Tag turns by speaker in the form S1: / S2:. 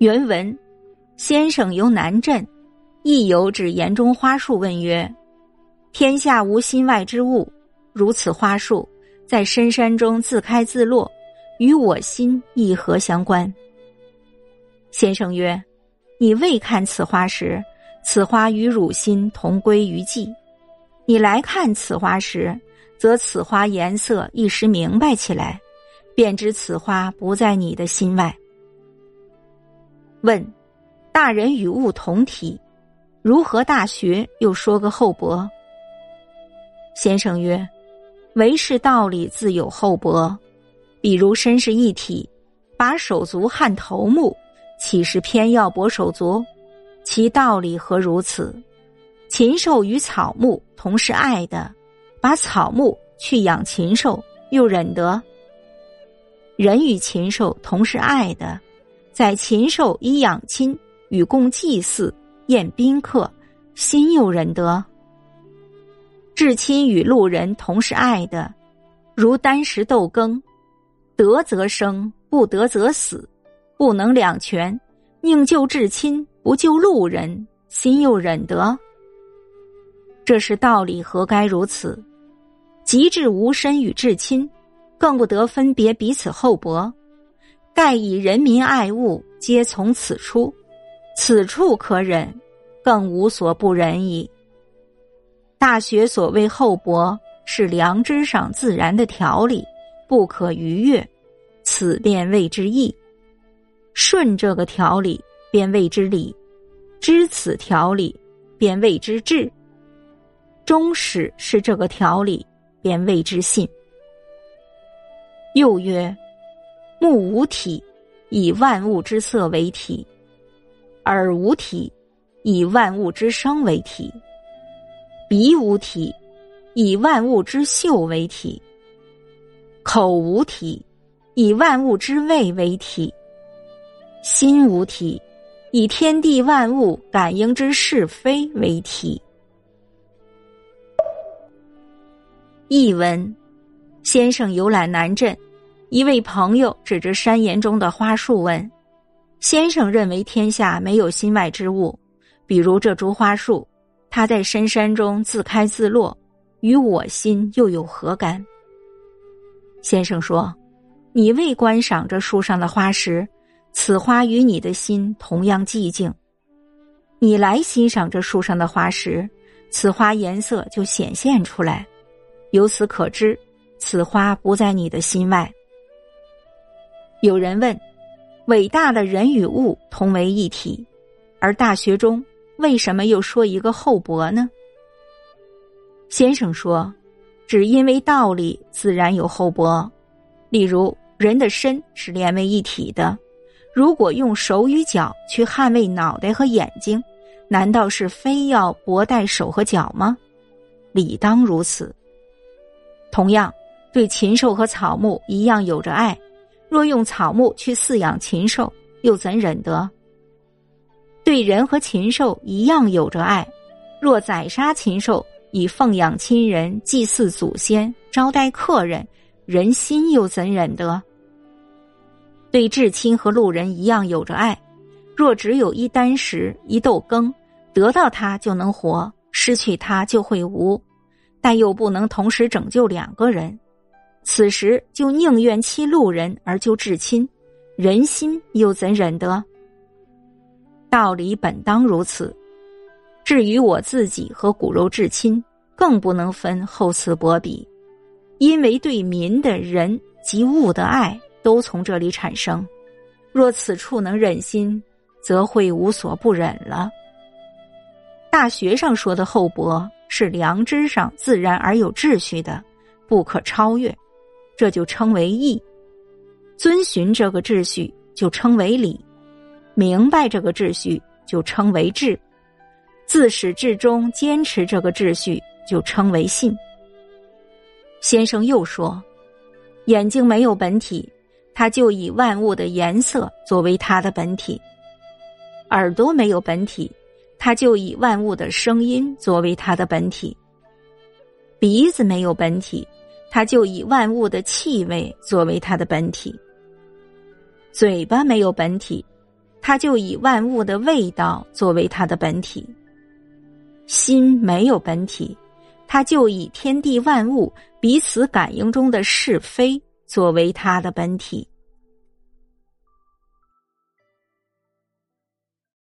S1: 原文：先生由南镇，亦有指岩中花树问曰：“天下无心外之物，如此花树在深山中自开自落，与我心亦何相关？”先生曰：“你未看此花时，此花与汝心同归于寂；你来看此花时，则此花颜色一时明白起来，便知此花不在你的心外。”问：大人与物同体，如何大学又说个厚薄？先生曰：为是道理自有厚薄，比如身是一体，把手足撼头目，岂是偏要薄手足？其道理何如此？禽兽与草木同是爱的，把草木去养禽兽，又忍得？人与禽兽同是爱的。在禽兽以养亲，与共祭祀宴宾客，心又忍得？至亲与路人同是爱的，如单食豆羹，得则生，不得则死，不能两全，宁救至亲，不救路人，心又忍得？这是道理，何该如此？极致无身与至亲，更不得分别彼此厚薄。盖以人民爱物，皆从此出，此处可忍，更无所不忍矣。大学所谓厚薄，是良知上自然的条理，不可逾越，此便谓之义。顺这个条理，便谓之理；知此条理，便谓之智；终始是这个条理，便谓之信。又曰。目无体，以万物之色为体；耳无体，以万物之声为体；鼻无体，以万物之嗅为体；口无体，以万物之味为体；心无体，以天地万物感应之是非为体。译文：先生游览南镇。一位朋友指着山岩中的花树问：“先生认为天下没有心外之物，比如这株花树，它在深山中自开自落，与我心又有何干？”先生说：“你未观赏这树上的花时，此花与你的心同样寂静；你来欣赏这树上的花时，此花颜色就显现出来。由此可知，此花不在你的心外。”有人问：伟大的人与物同为一体，而大学中为什么又说一个厚薄呢？先生说，只因为道理自然有厚薄。例如，人的身是连为一体的，如果用手与脚去捍卫脑袋和眼睛，难道是非要薄待手和脚吗？理当如此。同样，对禽兽和草木一样有着爱。若用草木去饲养禽兽，又怎忍得？对人和禽兽一样有着爱，若宰杀禽兽以奉养亲人、祭祀祖先、招待客人，人心又怎忍得？对至亲和路人一样有着爱，若只有一箪食、一豆羹，得到它就能活，失去它就会无，但又不能同时拯救两个人。此时就宁愿欺路人而救至亲，人心又怎忍得？道理本当如此。至于我自己和骨肉至亲，更不能分厚此薄彼，因为对民的人及物的爱都从这里产生。若此处能忍心，则会无所不忍了。大学上说的厚薄，是良知上自然而有秩序的，不可超越。这就称为义，遵循这个秩序就称为礼，明白这个秩序就称为智，自始至终坚持这个秩序就称为信。先生又说，眼睛没有本体，他就以万物的颜色作为它的本体；耳朵没有本体，他就以万物的声音作为它的本体；鼻子没有本体。他就以万物的气味作为他的本体。嘴巴没有本体，他就以万物的味道作为他的本体。心没有本体，他就以天地万物彼此感应中的是非作为他的本体。